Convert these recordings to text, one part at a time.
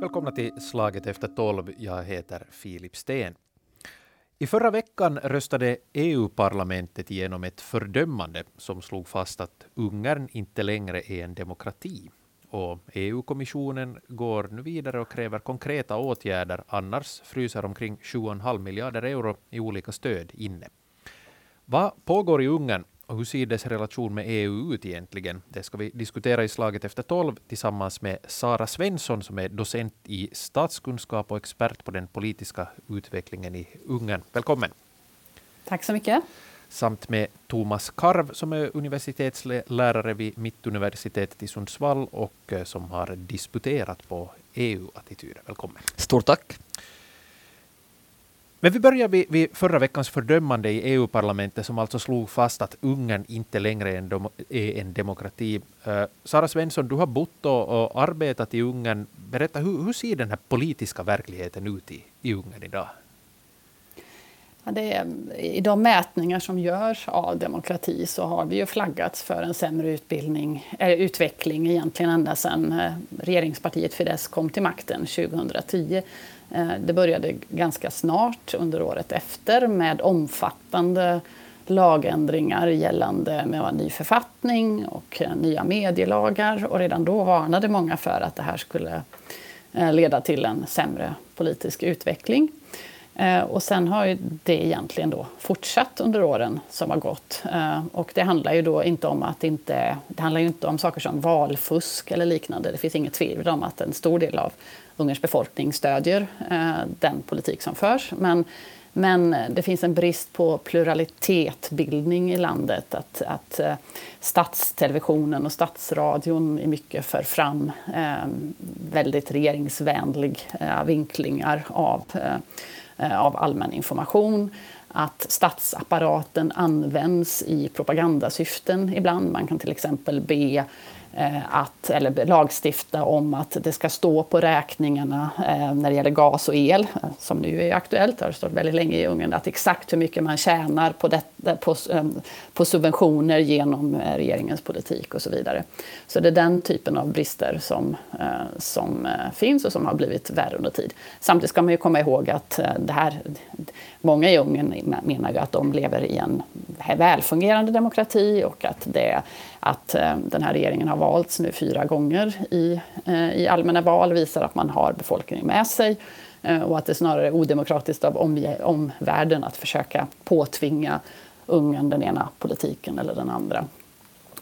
Välkomna till Slaget efter tolv. Jag heter Filip Sten. I förra veckan röstade EU-parlamentet igenom ett fördömande som slog fast att Ungern inte längre är en demokrati. Och EU-kommissionen går nu vidare och kräver konkreta åtgärder, annars fryser omkring 7,5 miljarder euro i olika stöd inne. Vad pågår i Ungern och hur ser dess relation med EU ut egentligen? Det ska vi diskutera i slaget efter tolv tillsammans med Sara Svensson som är docent i statskunskap och expert på den politiska utvecklingen i Ungern. Välkommen! Tack så mycket. Samt med Thomas Karv som är universitetslärare vid Mittuniversitetet i Sundsvall och eh, som har disputerat på EU-attityder. Välkommen! Stort tack! Men vi börjar vid, vid förra veckans fördömande i EU-parlamentet som alltså slog fast att Ungern inte längre är en, dom, är en demokrati. Uh, Sara Svensson, du har bott och, och, arbetat i Ungern. Berätta, hur, hur ser den här politiska verkligheten ut i, i Ungern idag? Ja, det är, I de mätningar som görs av demokrati så har vi ju flaggats för en sämre utbildning, äh, utveckling egentligen ända sedan eh, regeringspartiet Fidesz kom till makten 2010. Eh, det började ganska snart under året efter med omfattande lagändringar gällande med en ny författning och eh, nya medielagar. Och redan då varnade många för att det här skulle eh, leda till en sämre politisk utveckling. Och sen har ju det egentligen då fortsatt under åren som har gått. Och det handlar ju då inte om att inte, det handlar ju inte om saker som valfusk eller liknande. Det finns inget tvivel om att en stor del av Ungerns befolkning stödjer eh, den politik som förs. Men, men det finns en brist på pluralitetbildning i landet. Att, att eh, statstelevisionen och statsradion i mycket för fram eh, väldigt regeringsvänliga vinklingar av av allmän information, att statsapparaten används i propagandasyften ibland. Man kan till exempel be Eh, att, eller lagstifta om att det ska stå på räkningarna eh, när det gäller gas och el, eh, som nu är aktuellt, det har stått väldigt länge i Ungern, att exakt hur mycket man tjänar på, det, på, på subventioner genom regeringens politik och så vidare. Så det är den typen av brister som, som finns och som har blivit värre under tid. Samtidigt ska man ju komma ihåg att det här, många i Ungern menar ju att de lever i en välfungerande demokrati och att, det, att eh, den här regeringen har valts nu fyra gånger i, eh, i allmänna val visar att man har befolkningen med sig eh, och att det snarare är odemokratiskt av omvärlden att försöka påtvinga Ungern den ena politiken eller den andra.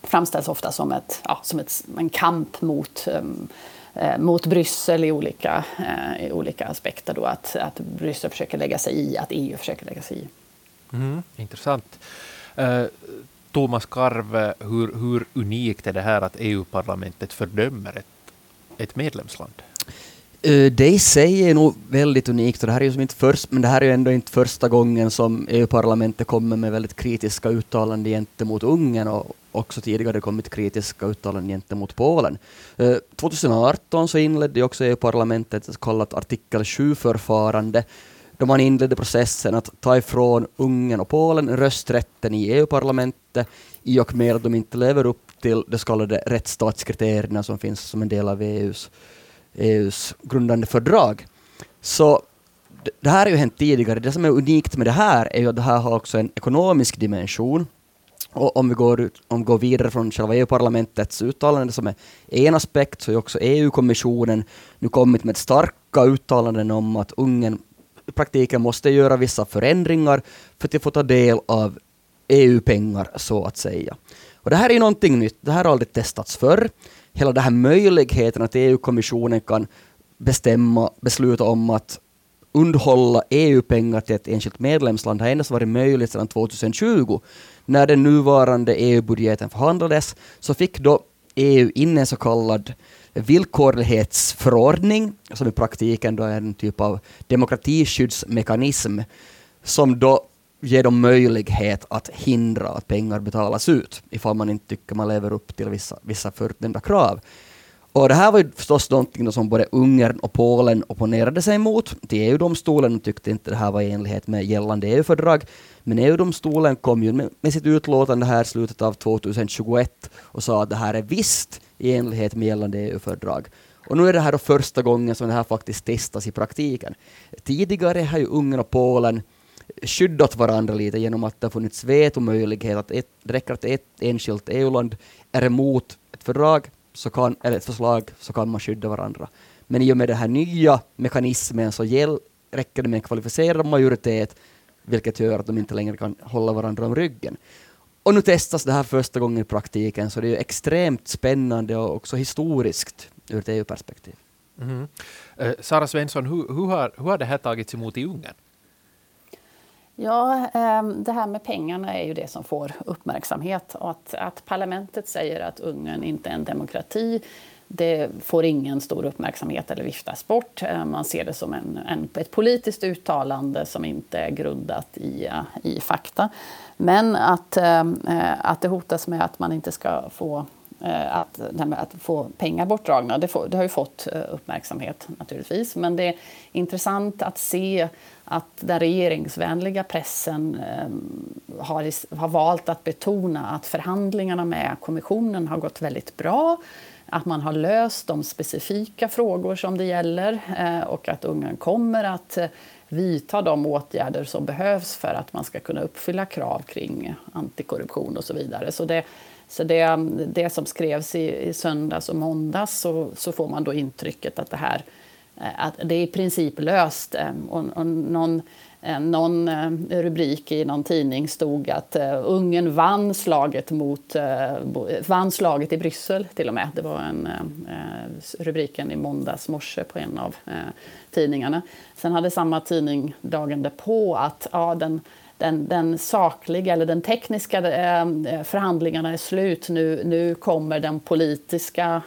framställs ofta som, ett, ja, som ett, en kamp mot um, Eh, mot Bryssel i olika, eh, i olika aspekter. Då, att, att Bryssel försöker lägga sig i, att EU försöker lägga sig i. Mm, intressant. Uh, Thomas Karve, hur, hur unikt är det här att EU-parlamentet fördömer ett, ett medlemsland? Uh, det i sig är nog väldigt unikt och det här är ju som inte först, men det här är ju ändå inte första gången som EU-parlamentet kommer med väldigt kritiska uttalanden gentemot Ungern och också tidigare kommit kritiska uttalanden gentemot Polen. Eh, 2018 så inledde också EU-parlamentet ett så kallat artikel 7-förfarande då man inledde processen att ta ifrån Ungern och Polen rösträtten i EU-parlamentet i och med att de inte lever upp till de så kallade rättsstatskriterierna som finns som en del av EUs, Eh, EUs grundande fördrag. Så det här har ju hänt tidigare. Det som är unikt med det här är ju att det här har också en ekonomisk dimension. Och om vi går, ut, om vi går vidare från själva EU-parlamentets uttalande som är en aspekt, så är också EU-kommissionen nu kommit med starka uttalanden om att Ungern i praktiken måste göra vissa förändringar för att få ta del av EU-pengar, så att säga. Och det här är ju någonting nytt. Det här har aldrig testats förr. Hela den här möjligheten att EU-kommissionen kan bestämma, besluta om att undhålla EU-pengar till ett enskilt medlemsland har endast varit möjligt sedan 2020. När den nuvarande EU-budgeten förhandlades så fick då EU in en så kallad villkorlighetsförordning, som i praktiken då är en typ av demokratiskyddsmekanism, som då ge dem möjlighet att hindra att pengar betalas ut, ifall man inte tycker man lever upp till vissa, vissa förutnämnda krav. Och det här var ju förstås någonting som både Ungern och Polen opponerade sig mot till EU-domstolen och tyckte inte det här var i enlighet med gällande EU-fördrag. Men EU-domstolen kom ju med, med sitt utlåtande här i slutet av 2021 och sa att det här är visst i enlighet med gällande EU-fördrag. Och nu är det här då första gången som det här faktiskt testas i praktiken. Tidigare har ju Ungern och Polen skyddat varandra lite genom att det har funnits vetomöjlighet, att ett, det räcker att ett enskilt EU-land är emot ett fördrag, så kan, eller ett förslag, så kan man skydda varandra. Men i och med den här nya mekanismen så gäll, räcker det med en kvalificerad majoritet, vilket gör att de inte längre kan hålla varandra om ryggen. Och nu testas det här första gången i praktiken, så det är extremt spännande och också historiskt ur ett EU-perspektiv. Mm. Uh, Sara Svensson, hur, hur, har, hur har det här tagits emot i Ungern? Ja, ehm, det här med pengarna är ju det som får uppmärksamhet. Att, att parlamentet säger att Ungern inte är en demokrati det får ingen stor uppmärksamhet eller viftas bort. Ehm, man ser det som en, en, ett politiskt uttalande som inte är grundat i, i fakta. Men att, ehm, eh, att det hotas med att man inte ska få Eh, att, att få pengar bortdragna, det, får, det, har ju fått eh, uppmärksamhet naturligtvis. Men det är intressant att se att den regeringsvänliga pressen eh, har, har valt att betona att förhandlingarna med kommissionen har gått väldigt bra att man har löst de specifika frågor som det gäller eh, och att Ungern kommer att vidta de åtgärder som behövs för att man ska kunna uppfylla krav kring antikorruption och så vidare. Så det, så det, det som skrevs i, i söndags och måndags så, så får man då intrycket att det här eh, att det är i princip löst. Eh, och, och någon, eh, någon rubrik i någon tidning stod att Ungern vann slaget, mot, vann slaget i Bryssel, till och med. Det var en, rubriken i måndags morse på en av tidningarna. Sen hade samma tidning dagen därpå att ja, den den, den sakliga eller den tekniska eh, eh, förhandlingarna är slut. Nu, nu kommer den politiska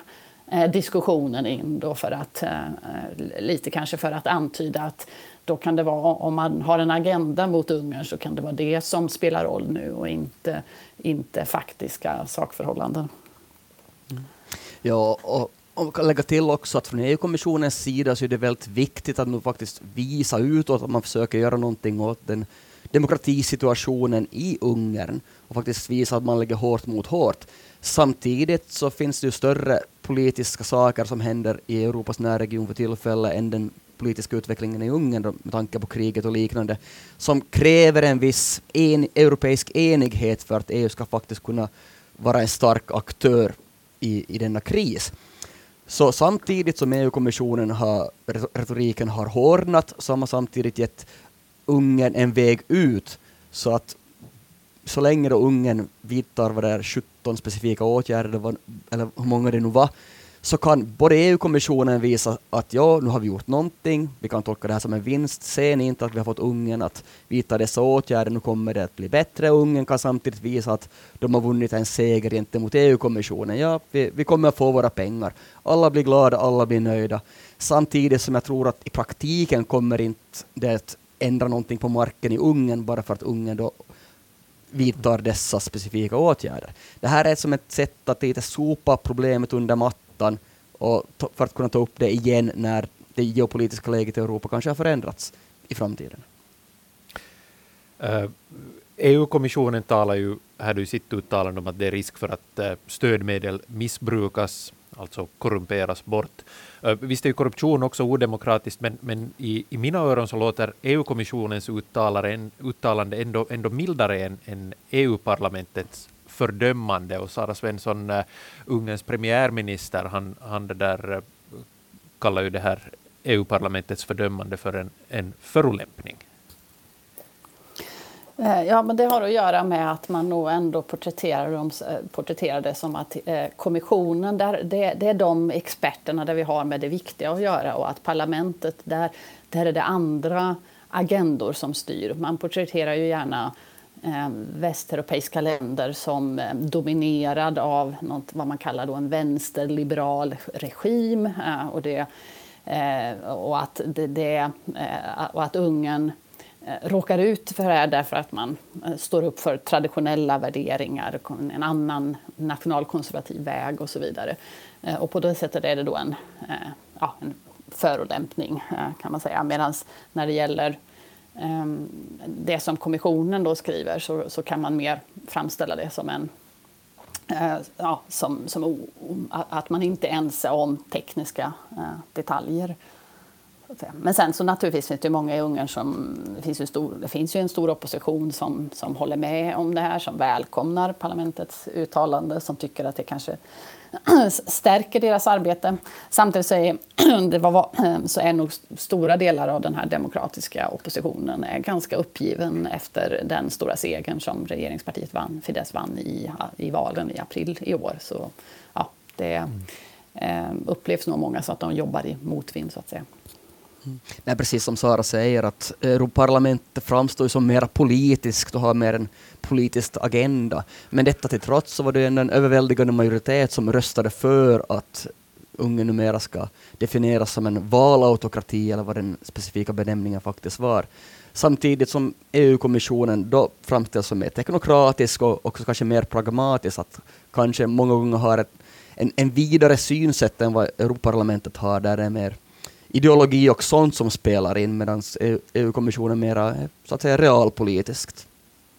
eh, diskussionen in då för att, lite kanske för att antyda att då kan det vara, om man har en agenda mot Ungern så kan det vara det som spelar roll nu och inte, inte faktiska sakförhållanden. Mm. Ja, och och vi kan lägga till också att från EU-kommissionens sida så är det väldigt viktigt att nu faktiskt visa utåt att man försöker göra någonting åt den demokratisituationen i Ungern och faktiskt visa att man lägger hårt mot hårt. Samtidigt så finns det ju större politiska saker som händer i Europas närregion för tillfället än den politiska utvecklingen i Ungern med tanke på kriget och liknande, som kräver en viss en, europeisk enighet för att EU ska faktiskt kunna vara en stark aktör i, i denna kris. Så samtidigt som EU-kommissionen har, retoriken har hårdnat, så har man samtidigt gett Ungern en väg ut. Så att så länge då Ungern vidtar vad det är, 17 specifika åtgärder, eller hur många det nu var, så kan både EU-kommissionen visa att ja, nu har vi gjort någonting, vi kan tolka det här som en vinst, ser ni inte att vi har fått Ungern att vidta dessa åtgärder, nu kommer det att bli bättre. Ungern kan samtidigt visa att de har vunnit en seger gentemot EU-kommissionen. Ja, vi, vi kommer att få våra pengar. Alla blir glada, alla blir nöjda. Samtidigt som jag tror att i praktiken kommer inte det ändra någonting på marken i Ungern bara för att Ungern då vidtar dessa specifika åtgärder. Det här är som ett sätt att lite sopa problemet under mattan och för att kunna ta upp det igen när det geopolitiska läget i Europa kanske har förändrats i framtiden. Eh, uh, EU-kommissionen talar ju här i sitt uttalande om att det är risk för att eh, stödmedel missbrukas, alltså korrumperas bort. Visst är ju korruption också odemokratiskt, men, men i, i mina öron så låter EU-kommissionens uttalande ändå, ändå mildare än, än EU-parlamentets fördömande. Och Sara Svensson, uh, Ungerns premiärminister, han, han det där, uh, kallar ju det här EU-parlamentets fördömande för en, en förolämpning. Eh, ja, men det har att göra med att man nog ändå porträtterar, dem, eh, porträtterar det som att eh, kommissionen, där, det, det, är de experterna där vi har med det viktiga att göra och att parlamentet, där, där är det andra agendor som styr. Man porträtterar ju gärna eh, västeuropeiska länder som eh, dominerad av något, vad man kallar då en vänsterliberal regim. Eh, och, det, och, att det, det och att Ungern Eh, råkar ut för det här därför att man eh, står upp för traditionella värderingar, en annan nationalkonservativ väg och så vidare. Eh, och på det sättet är det då en, ja, en förolämpning kan man säga. Medan när det gäller ehm, det som kommissionen då skriver så, så kan man mer framställa det som en ja, som, som, att man inte är ense om tekniska detaljer. Men sen så naturligtvis finns det många i Ungern som... Det finns ju, stor, det finns ju en stor opposition som, som håller med om det här, som välkomnar parlamentets uttalande, som tycker att det kanske stärker deras arbete. Samtidigt så är, det var, så är nog stora delar av den här demokratiska oppositionen är ganska uppgiven efter den stora segern som regeringspartiet vann, Fidesz vann i, i valen i april i år. Så ja, det mm. eh, upplevs nog många så att de jobbar i motvind så att säga. Mm. Nej, precis som Sara säger, att eh, Europaparlamentet framstår som mer politiskt och har mer en politisk agenda. Men detta till trots så var det en överväldigande majoritet som röstade för att Ungern numera ska definieras som en valautokrati, eller vad den specifika benämningen faktiskt var. Samtidigt som EU-kommissionen då framställs som mer teknokratisk och också kanske mer pragmatisk, att kanske många gånger har ett, en, en vidare synsätt än vad Europaparlamentet har, där det är mer ideologi och sånt som spelar in, medan EU-kommissionen mera är så att säga realpolitiskt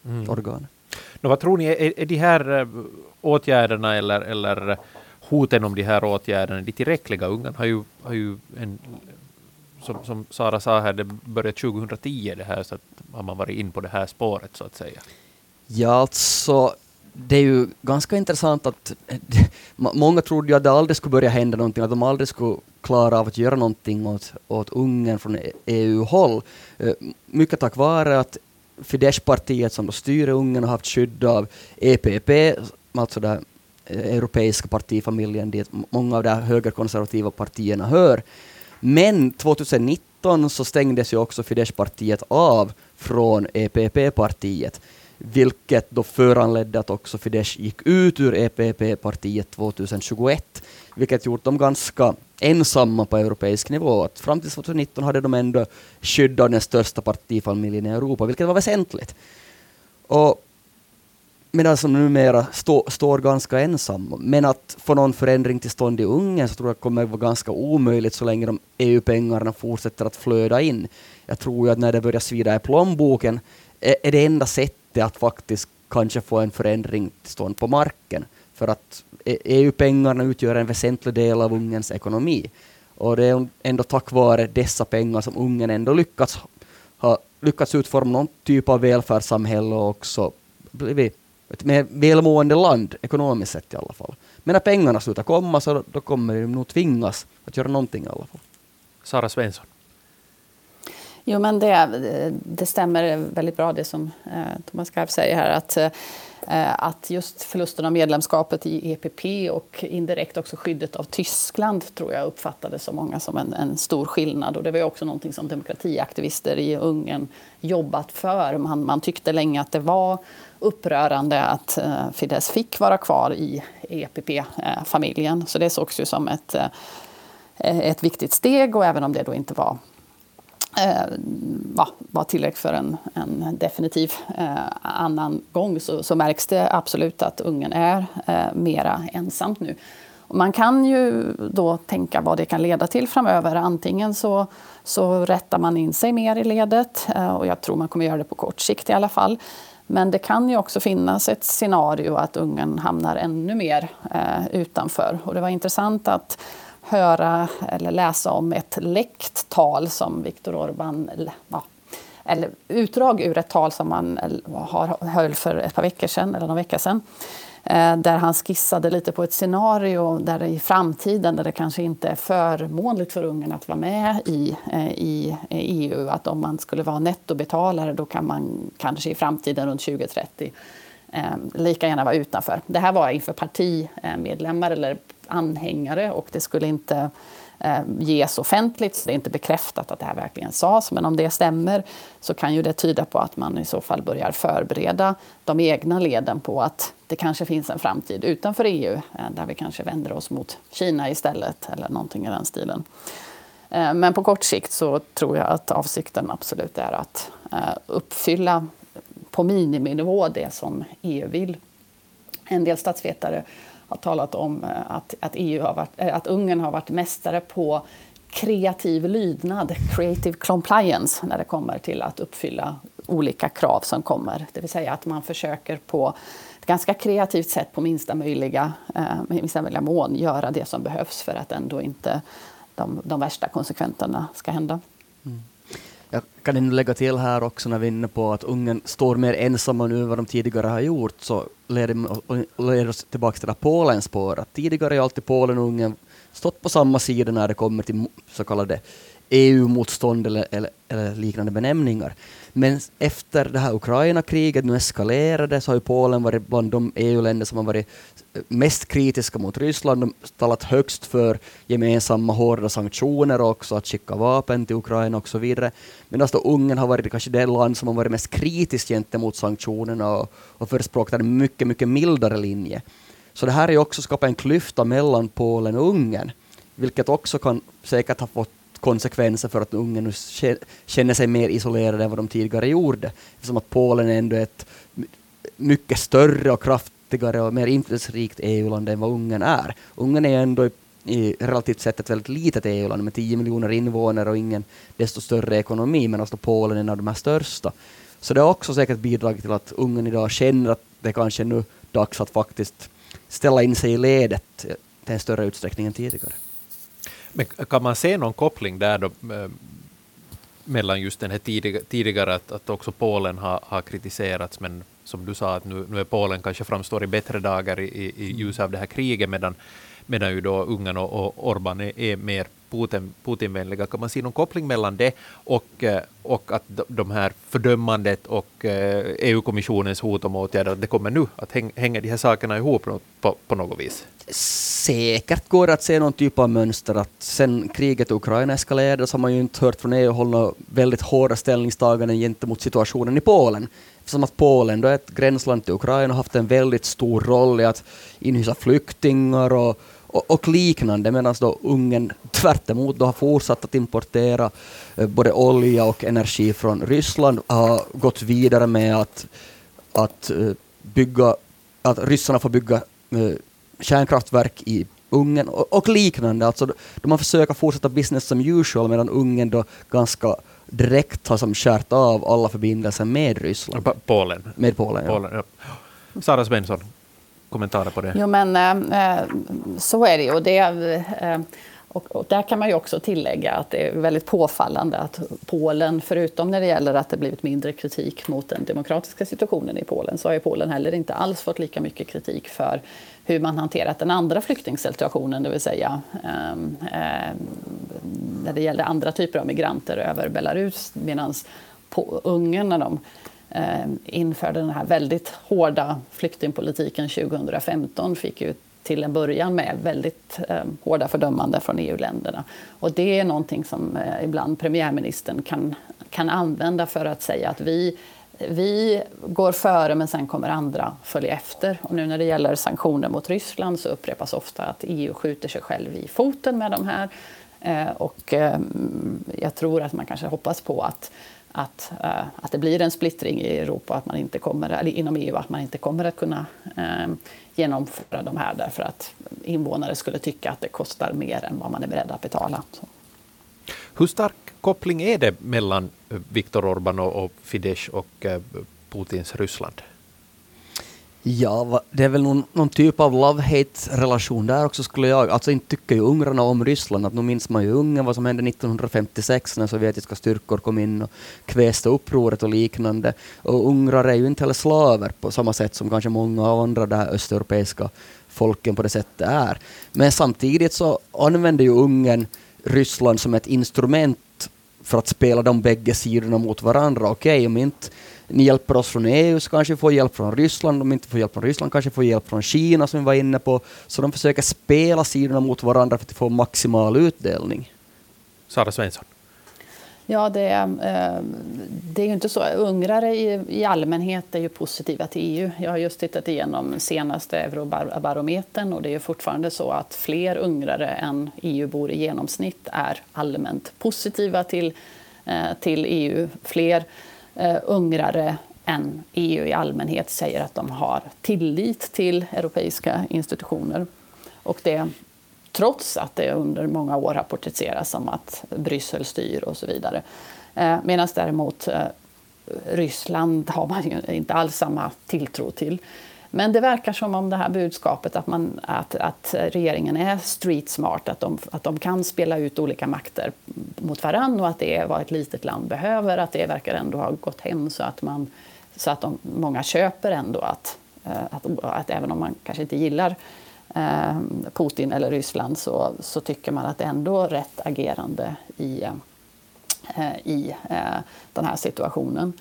mm. organ. No, vad tror ni, är, är de här eh, åtgärderna eller, eller hoten om de här åtgärderna de tillräckliga? Ungern har ju, har ju en, som, som Sara sa här, det började 2010 det här, så att har man varit in på det här spåret så att säga. Ja, alltså det är ju ganska intressant att många trodde ju att det aldrig skulle börja hända någonting, att de aldrig skulle klara av att göra någonting åt, åt Ungern från EU-håll. Eh, mycket tack vare att Fidesz-partiet som då styr Ungern har haft skydd av EPP, alltså den eh, europeiska partifamiljen dit många av de högerkonservativa partierna hör. Men 2019 så stängdes ju också Fidesz-partiet av från EPP-partiet vilket då föranledde att också Fidesz gick ut ur EPP-partiet 2021, vilket gjort dem ganska ensamma på europeisk nivå. Att fram till 2019 hade de ändå skyddat den största partifamiljen i Europa, vilket var väsentligt. Och medan de numera stå, står ganska ensamma. Men att få någon förändring till stånd i Ungern så tror jag kommer att vara ganska omöjligt så länge de EU-pengarna fortsätter att flöda in. Jag tror ju att när det börjar svida i plånboken är, är det enda sättet att faktiskt kanske få en förändring till stånd på marken. För att e- EU-pengarna utgör en väsentlig del av Ungerns ekonomi. Och det är ändå tack vare dessa pengar som Ungern ändå lyckats, ha, lyckats utforma någon typ av välfärdssamhälle och också blivit ett mer välmående land, ekonomiskt sett i alla fall. Men när pengarna slutar komma så då kommer de nog tvingas att göra någonting i alla fall. Sara Svensson. Jo, men det, det stämmer väldigt bra det som eh, Thomas Garf säger här. att eh, att just förlusten av medlemskapet i EPP och indirekt också skyddet av Tyskland tror jag uppfattades så många som en, en, stor skillnad. Och det var också någonting som demokratiaktivister i Ungern jobbat för. Man, man tyckte länge att det var upprörande att eh, Fidesz fick vara kvar i EPP-familjen. Så det sågs ju som ett, eh, ett viktigt steg och även om det då inte var eh, va, var tillräckligt för en, en definitiv eh, annan gång så, så, märks det absolut att ungen är eh, mera ensamt nu. Och man kan ju då tänka vad det kan leda till framöver. Antingen så, så rättar man in sig mer i ledet eh, och jag tror man kommer göra det på kort sikt i alla fall. Men det kan ju också finnas ett scenario att ungen hamnar ännu mer eh, utanför. Och det var intressant att höra eller läsa om ett läckt tal som Viktor Orbán ja, eller utdrag ur ett tal som han har, höll för ett par veckor sedan, eller någon vecka sedan eh, där han skissade lite på ett scenario där i framtiden där det kanske inte är förmånligt för Ungern att vara med i, eh, i EU. Att om man skulle vara nettobetalare då kan man kanske i framtiden runt 2030 Eh, lika gärna vara utanför. Det här var inför partimedlemmar eller anhängare och det skulle inte eh, ges offentligt, så det är inte bekräftat att det här verkligen sades. Men om det stämmer så kan ju det tyda på att man i så fall börjar förbereda de egna leden på att det kanske finns en framtid utanför EU, eh, där vi kanske vänder oss mot Kina istället, eller någonting i den stilen. Men på kort sikt så tror jag att avsikten absolut är att uppfylla på miniminivå det som EU vill. En del statsvetare har talat om eh, att, att, EU har varit, eh, att Ungern har varit mästare på kreativ lydnad, creative compliance, när det kommer till att uppfylla olika krav som kommer. Det vill säga att man försöker på ett ganska kreativt sätt på minsta möjliga, eh, minsta möjliga mån göra det som behövs för att ändå inte de, de värsta konsekvenserna ska hända. Jag kan ändå lägga till här också när vi är inne på att Ungern står mer ensamma nu än vad de tidigare har gjort, så leder oss tillbaka till det Polens spår. Att tidigare har alltid Polen och Ungern stått på samma sida när det kommer till så kallade EU-motstånd eller, eller, eller, liknande benämningar. Men efter det här Ukraina-kriget nu eskalerade så har ju Polen varit bland de EU-länder som har varit eh, mest kritiska mot Ryssland. De har talat högst för gemensamma hårda sanktioner och också att skicka vapen till Ukraina och så vidare. Medan då Ungern har varit kanske det land som har varit mest kritiskt gentemot sanktionerna och, och förespråkat en mycket, mycket mildare linje. Så det här är ju också skapat en klyfta mellan Polen och Ungern, vilket också kan säkert ha fått konsekvenser för att Ungern nu känner sig mer isolerade än vad de tidigare gjorde. Eftersom att Polen är ändå ett mycket större och kraftigare och mer inflytelserikt EU-land än vad Ungern är. Ungern är ändå i relativt sett ett väldigt litet EU-land med 10 miljoner invånare och ingen desto större ekonomi, medan alltså Polen är en av de här största. Så det har också säkert bidragit till att Ungern idag känner att det kanske är nu dags att faktiskt ställa in sig i ledet till en större utsträckning än tidigare. Men kan man se någon koppling där då, eh, mellan just den här tidigare, tidigare att, att också Polen har, har kritiserats, men som du sa, att nu, nu är Polen kanske framstår i bättre dagar i, i, i ljuset av det här kriget, medan, medan ju då Ungern och, och Orban är, är mer Putin, Putinvänliga. Kan man se någon koppling mellan det och, eh, och att de här fördömandet och eh, EU-kommissionens hot om åtgärder, att det kommer nu att hänga de här sakerna ihop på, på något vis? Säkert går det att se någon typ av mönster. Att sen kriget i Ukraina eskalerade så har man ju inte hört från EU-håll några väldigt hårda ställningstaganden gentemot situationen i Polen. Eftersom att Polen då är ett gränsland till Ukraina har haft en väldigt stor roll i att inhysa flyktingar och och, och liknande, medan då Ungern tvärt emot då har fortsatt att importera eh, både olja och energi från Ryssland, har gått vidare med att, att eh, bygga, att ryssarna får bygga eh, kärnkraftverk i Ungern och, och, liknande. Alltså, de har försökt fortsätta business som usual medan Ungern då ganska direkt har som skärt av alla förbindelser med Ryssland. Polen. Med Polen, Polen ja. ja. Sara Svensson, kommentarer på det? Jo, men äh, så är det ju. Det, äh, och, och, där kan man ju också tillägga att det är väldigt påfallande att Polen, förutom när det gäller att det blivit mindre kritik mot den demokratiska situationen i Polen, så har ju Polen heller inte alls fått lika mycket kritik för hur man hanterat den andra flyktingsituationen, det vill säga eh, när det gäller andra typer av migranter över Belarus, medan Ungern, när de eh, införde den här väldigt hårda flyktingpolitiken 2015 fick ju till en början med väldigt eh, hårda fördömanden från EU-länderna. Och det är någonting som eh, ibland premiärministern kan, kan använda för att säga att vi, vi går före men sen kommer andra följa efter. Och nu när det gäller sanktioner mot Ryssland så upprepas ofta att EU skjuter sig själv i foten med de här. Eh, och eh, jag tror att man kanske hoppas på att att, eh, att det blir en splittring i Europa, att man inte kommer, eller inom EU, att man inte kommer att kunna ehm, genomföra de här därför att invånare skulle tycka att det kostar mer än vad man är beredd att betala. Så. Hur stark koppling är det mellan eh, Viktor Orbán och, Fidesz och eh, Putins Ryssland? Ja, det är väl någon, någon typ av love-hate-relation där också skulle jag. Alltså inte tycker ju ungrarna om Ryssland. Att nu minns man ju Ungern vad som hände 1956 när sovjetiska styrkor kom in och kväste upproret och liknande. Och ungrar är ju inte heller slaver på samma sätt som kanske många av andra där östeuropeiska folken på det sättet är. Men samtidigt så använder ju Ungern Ryssland som ett instrument för att spela de bägge sidorna mot varandra. Okej, okay, om inte ni hjälper oss från EU så kanske vi får hjälp från Ryssland, om inte får hjälp från Ryssland kanske vi får hjälp från Kina som vi var inne på. Så de försöker spela sidorna mot varandra för att få maximal utdelning. Sara Svensson. Ja, det, eh, det är ju inte så. Ungrare i, i allmänhet är ju positiva till EU. Jag har just tittat igenom senaste Eurobarometern och det är fortfarande så att fler ungrare än EU-bor i genomsnitt är allmänt positiva till, eh, till EU. Fler eh, ungrare än EU i allmänhet säger att de har tillit till europeiska institutioner. Och det trots att det under många år rapporterats om att Bryssel styr och så vidare. Eh, Medan däremot eh, Ryssland har man ju inte alls samma tilltro till. Men det verkar som om det här budskapet att, man, att, att regeringen är street smart, att de, att de kan spela ut olika makter mot varann och att det är vad ett litet land behöver, att det verkar ändå ha gått hem så att, man, så att de, många köper ändå att, eh, att, att även om man kanske inte gillar eh, Putin eller Ryssland så, så tycker man att det ändå är rätt agerande i, eh, i den här situationen.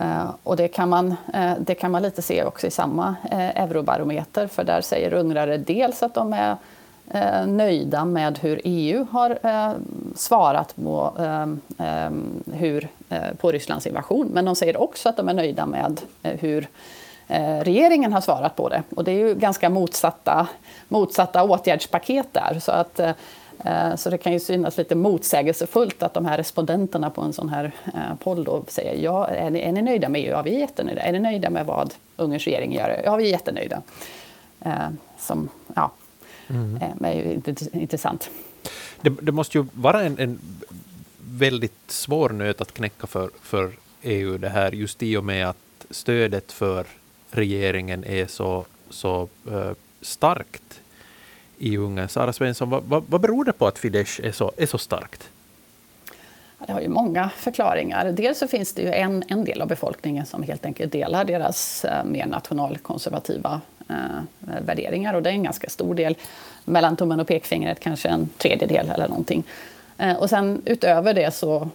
Eh, och det kan, man, eh, det kan man lite se också i samma eh, eurobarometer för där säger ungrare dels att de är nöjda med hur EU har svarat på, ehm, ehm, hur, på Rysslands invasion. Men de säger också att de är nöjda med hur regeringen har svarat på det. Och det är ju ganska motsatta, motsatta åtgärdspaket där. Så, att, så det kan ju synas lite motsägelsefullt att de här respondenterna på en sån här eh, poll då säger ja, är ni, är ni nöjda med EU? Ja, vi är jättenöjda. Är ni nöjda med vad Ungerns regering gör? Ja, vi är jättenöjda. Som, ja, mm. är ju intressant. Det, det måste ju vara en, en väldigt svår nöt att knäcka för, för EU det här, just i och med att stödet för regeringen är så, så starkt i Ungern. Sara Svensson, vad, vad, vad beror det på att Fidesz är så, är så starkt? Det har ju många förklaringar. Dels så finns det ju en, en del av befolkningen som helt enkelt delar deras eh, mer nationalkonservativa eh, värderingar. Och det är en ganska stor del. Mellan tummen och pekfingret kanske en tredjedel eller någonting. Eh, och sen utöver det så,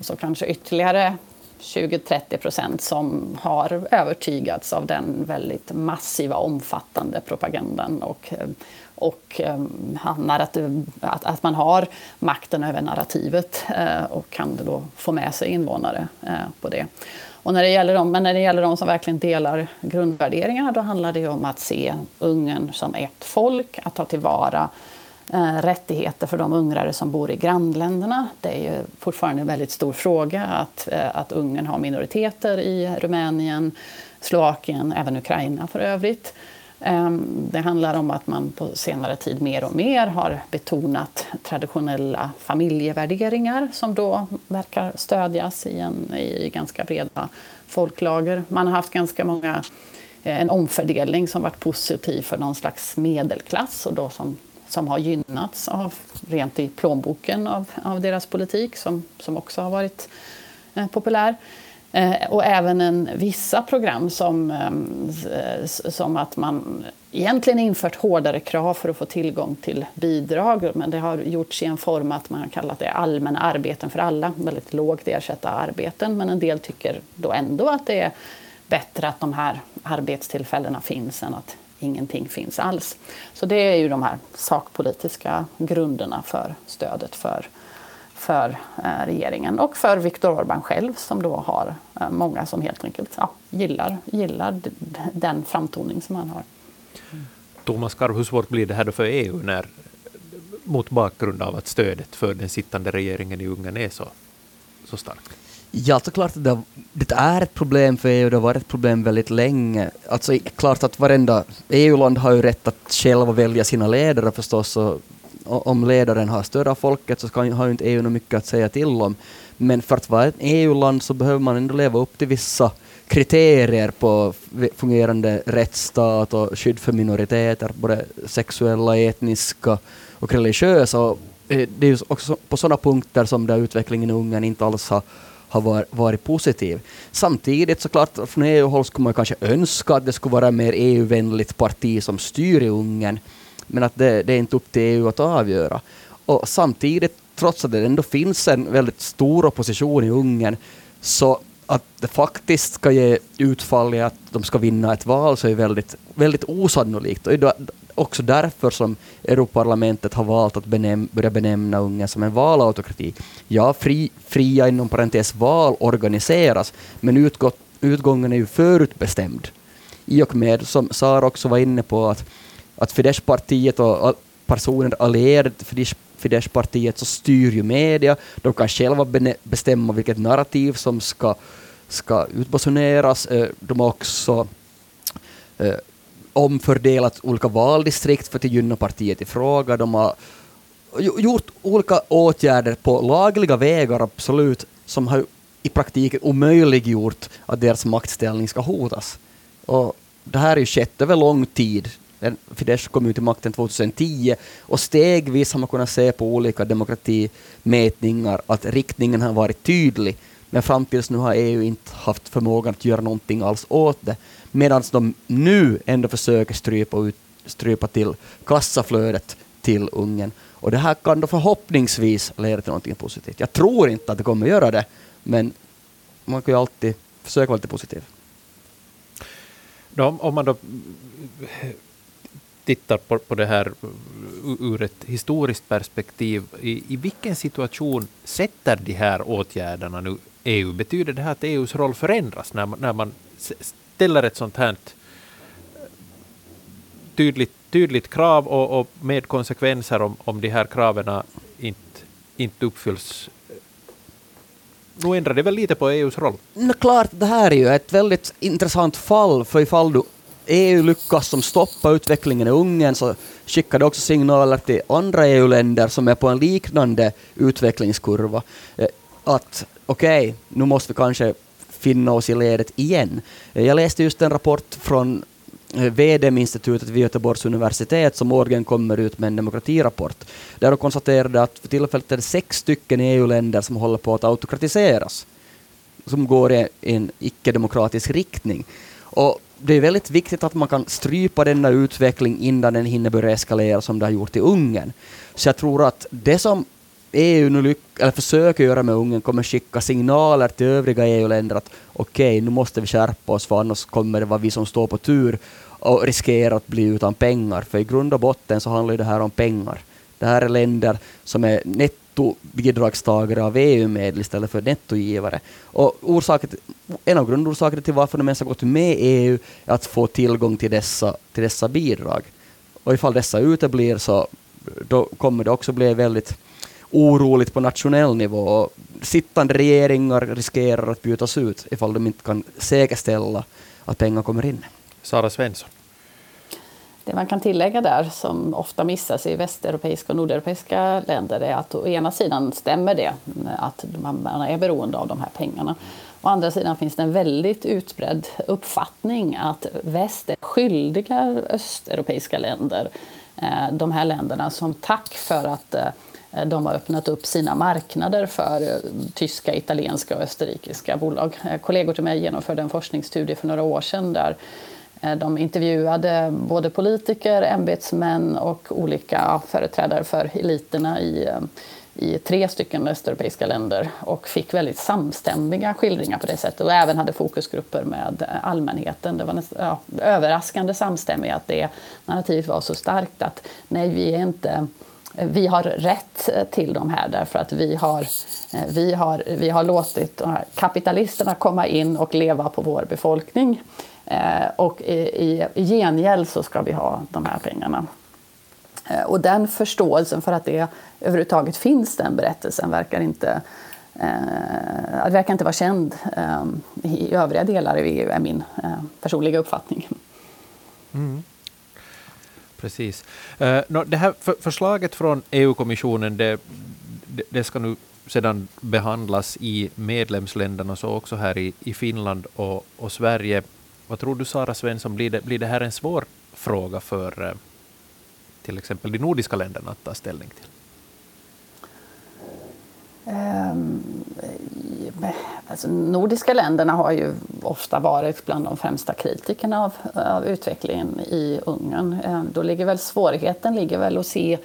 så kanske ytterligare 20-30 procent som har övertygats av den väldigt massiva, omfattande propagandan och, eh, och ehm, narrativ, att, att man har makten över narrativet eh, och kan då få med sig invånare eh, på det. Och när det gäller dem, men när det gäller de som verkligen delar grundvärderingarna då handlar det om att se Ungern som ett folk, att ta tillvara Eh, rättigheter för de ungrare som bor i grannländerna. Det är ju fortfarande en väldigt stor fråga att, eh, att Ungern har minoriteter i Rumänien, Slovakien, även Ukraina för övrigt. Ehm, det handlar om att man på senare tid mer och mer har betonat traditionella familjevärderingar som då verkar stödjas i, en, i ganska breda folklager. Man har haft ganska många eh, en omfördelning som varit positiv för någon slags medelklass och då som som har gynnats av, rent i plånboken av, av deras politik som, som också har varit eh, populär. Eh, och även en, vissa program som, eh, eh, som att man egentligen infört hårdare krav för att få tillgång till bidrag. Men det har gjorts i en form att man har kallat det allmänna arbeten för alla, väldigt lågt ersätta arbeten. Men en del tycker då ändå att det är bättre att de här arbetstillfällena finns än att ingenting finns alls. Så det är ju de här sakpolitiska grunderna för stödet för, för eh, regeringen och för Viktor Orbán själv som då har eh, många som helt enkelt ja, gillar, gillar den framtoning som han har. Thomas Karv, hur svårt blir det här då för EU när, mot bakgrund av att stödet för den sittande regeringen i Ungern är så, så starkt? Ja, så klart att det, det, är ett problem för EU, det har varit ett problem väldigt länge. Alltså klart att varenda EU-land har ju rätt att själva välja sina ledare förstås, och om ledaren har stöd av folket så ska, har ju inte EU något mycket att säga till om. Men för att vara ett EU-land så behöver man ändå leva upp till vissa kriterier på fungerande rättsstat och skydd för minoriteter, både sexuella, etniska och religiösa. Och eh, det är ju också på sådana punkter som där utvecklingen i Ungern inte alls har har varit positiv. Samtidigt såklart från EU-håll skulle man kanske önska att det skulle vara mer EU-vänligt parti som styr i Ungern, men att det, det är inte upp till EU att avgöra. Och samtidigt, trots att det ändå finns en väldigt stor opposition i Ungern, så att det faktiskt ska ge utfall i att de ska vinna ett val så är väldigt, väldigt osannolikt. Och också därför som Europaparlamentet har valt att benäm börja benämna Ungern som en valautokrati. Ja, fri, fria inom parentes val organiseras, men utgått, utgången är ju förutbestämd. I och med, som Sara också var inne på, att, att Fidesz-partiet och personer allierade till Fidesz-partiet så styr ju media. De kan själva bestämma vilket narrativ som ska, ska utbasuneras. Eh, de har också eh, omfördelat olika valdistrikt för att gynna partiet i fråga. De har gjort olika åtgärder på lagliga vägar, absolut, som har i praktiken omöjliggjort att deras maktställning ska hotas. Och det här har ju skett över lång tid. Fidesz kom ju till makten 2010 och stegvis har man kunnat se på olika demokratimätningar att riktningen har varit tydlig. Men fram tills nu har EU inte haft förmågan att göra någonting alls åt det. Medan de nu ändå försöker strypa, ut, strypa till kassaflödet till Ungern. Och det här kan då förhoppningsvis leda till någonting positivt. Jag tror inte att det kommer göra det, men man kan ju alltid försöka vara lite positiv. Om, om man då tittar på, på det här ur ett historiskt perspektiv, i, i vilken situation sätter de här åtgärderna nu EU? Betyder det här att EUs roll förändras när man, när man ställer ett sånt här tydligt, tydligt krav och, och med konsekvenser om, om de här kraven inte, inte uppfylls nu ändrar det väl lite på EUs roll? No, klart, det här är ju ett väldigt intressant fall, för ifall du EU lyckas som stoppa utvecklingen i Ungern så skickar det också signaler till andra EU-länder som är på en liknande utvecklingskurva. Eh, att okej, okay, nu måste vi kanske finna oss i ledet igen. Eh, jag läste just en rapport från eh, VDM-institutet vid Göteborgs universitet som årligen kommer ut med en demokratirapport. Där de konstaterade att för tillfället är det sex stycken EU-länder som håller på att autokratiseras, som går i en icke-demokratisk riktning. Och det är väldigt viktigt att man kan strypa denna utveckling innan den hinner börja eskalera som det har gjort i Ungern. Så jag tror att det som EU nu eller försöker göra med Ungern kommer skicka signaler till övriga EU-länder att okej, okay, nu måste vi skärpa oss för annars kommer det vara vi som står på tur och riskerar att bli utan pengar. För i grund och botten så handlar det här om pengar. Det här är länder som är nettobidragstagare av EU-medel istället för nettogivare. Och orsaken, en av grundorsakerna till varför de ens har gått med i EU är att få tillgång till dessa, till dessa bidrag. Och ifall dessa uteblir så då kommer det också bli väldigt oroligt på nationell nivå. Sittande regeringar riskerar att bytas ut ifall de inte kan säkerställa att pengar kommer in. Sara Svensson. Det man kan tillägga där, som ofta missas i västeuropeiska och nordeuropeiska länder, är att å ena sidan stämmer det att man är beroende av de här pengarna. Å andra sidan finns det en väldigt utbredd uppfattning att väst är skyldiga östeuropeiska länder, eh, de här länderna, som tack för att eh, de har öppnat upp sina marknader för eh, tyska, italienska och österrikiska bolag. Kollegor till mig genomförde en forskningsstudie för några år sedan där Eh, de intervjuade både politiker, ämbetsmän och olika företrädare för eliterna i, eh, i tre stycken östeuropeiska länder och fick väldigt samstämmiga skildringar på det sättet och även hade fokusgrupper med allmänheten. Det var näst, ja, överraskande samstämmigt att det narrativet var så starkt att nej, vi är inte vi har rätt till de här därför att vi har, eh, vi har, vi har låtit kapitalisterna komma in och leva på vår befolkning. Eh, och i, i gengäld så ska vi ha de här pengarna. Eh, och den förståelsen för att det överhuvudtaget finns, den berättelsen, verkar inte, eh, verkar inte vara känd eh, i övriga delar av EU, är min eh, personliga uppfattning. Mm. Precis. Eh, no, det här för, förslaget från EU-kommissionen, det, det, det, ska nu sedan behandlas i medlemsländerna, så också här i, i Finland och, och Sverige. Vad tror du Sara Svensson, blir det, blir det här en svår fråga för eh, till exempel de nordiska länderna att ta ställning till? Um, alltså, nordiska länderna har ju ofta varit bland de främsta kritikerna av, av utvecklingen i Ungern. Um, då ligger väl svårigheten ligger väl att se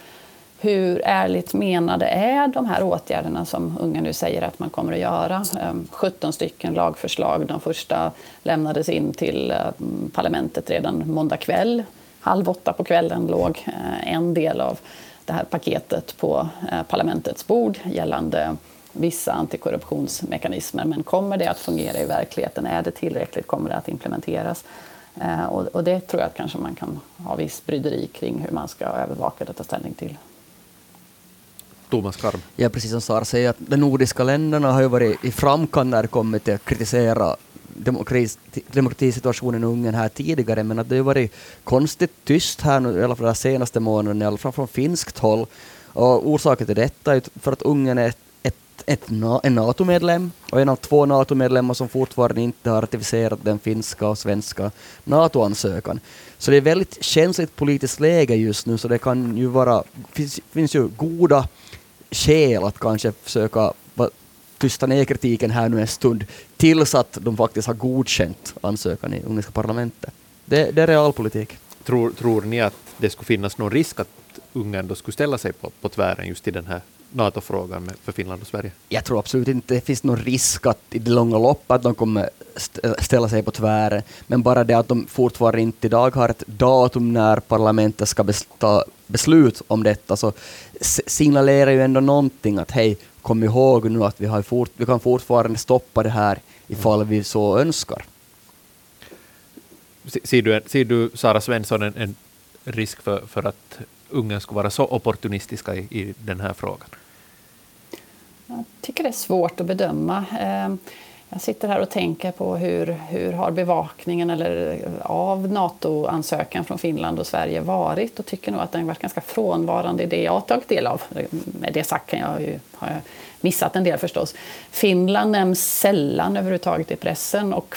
hur ärligt menade är de här åtgärderna som unga nu säger att man kommer att göra? Ehm, 17 stycken lagförslag. De första lämnades in till ehm, parlamentet redan måndag kväll. halv åtta på kvällen låg eh, en del av det här paketet på eh, parlamentets bord gällande vissa antikorruptionsmekanismer. Men kommer det att fungera i verkligheten? Är det tillräckligt? Kommer det att implementeras? Eh, och, det tror jag att kanske man kan ha viss bryderi kring hur man ska övervaka och ta ställning till. Thomas Karm. Ja, precis som Sara säger, att de nordiska länderna har ju varit i framkant när det kommer till att kritisera demokratisituationen i Ungern här tidigare, men att det har varit konstigt tyst här nu, i alla fall de senaste månaderna, i alla fall från finskt håll. Och orsaken till detta är för att Ungern är ett ett, en NATO-medlem och en av två NATO-medlemmar som fortfarande inte har ratificerat den finska och svenska NATO-ansökan. Så det är väldigt känsligt politiskt läge just nu, så det kan ju vara, finns, finns ju goda skäl att kanske försöka tysta ner kritiken här nu en stund, tills att de faktiskt har godkänt ansökan i ungerska parlamentet. Det, det är realpolitik. Tror, tror ni att det skulle finnas någon risk att Ungern då skulle ställa sig på, på tvären just i den här NATO-frågan för Finland och Sverige? Jag tror absolut inte det finns någon risk att i det långa loppet att de kommer ställa sig på tvären, men bara det att de fortfarande inte idag har ett datum när parlamentet ska ta beslut om detta, så signalerar ju ändå någonting att hej, kom ihåg nu att vi, har fort, vi kan fortfarande stoppa det här ifall vi så önskar. Ser du, ser du Sara Svensson, en, en risk för, för att Ungern skulle vara så opportunistiska i, i den här frågan? Jag tycker det är svårt att bedöma. Jag sitter här och tänker på hur, hur har bevakningen eller, av NATO-ansökan från Finland och Sverige varit och tycker nog att den har varit ganska frånvarande i det jag har tagit del av. Med det sagt kan jag ju, har jag missat en del förstås. Finland nämns sällan överhuvudtaget i pressen och,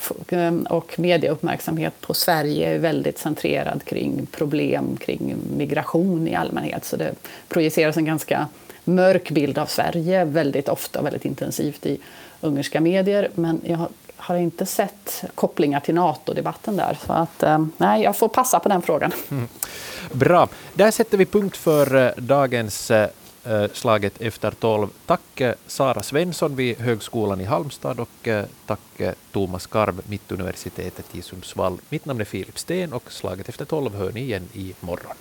och medieuppmärksamhet på Sverige är väldigt centrerad kring problem kring migration i allmänhet. Så det projiceras en ganska mörk bild av Sverige väldigt ofta och väldigt intensivt i ungerska medier. Men jag har inte sett kopplingar till NATO-debatten där. Så att, eh, nej, jag får passa på den frågan. Mm. Bra. Där sätter vi punkt för eh, dagens eh, slaget efter tolv. Tack Sara Svensson vid Högskolan i Halmstad och tack Thomas Karv, Mittuniversitetet i Sundsvall. Mitt namn är Filip Sten och slaget efter tolv hör ni igen i morgon.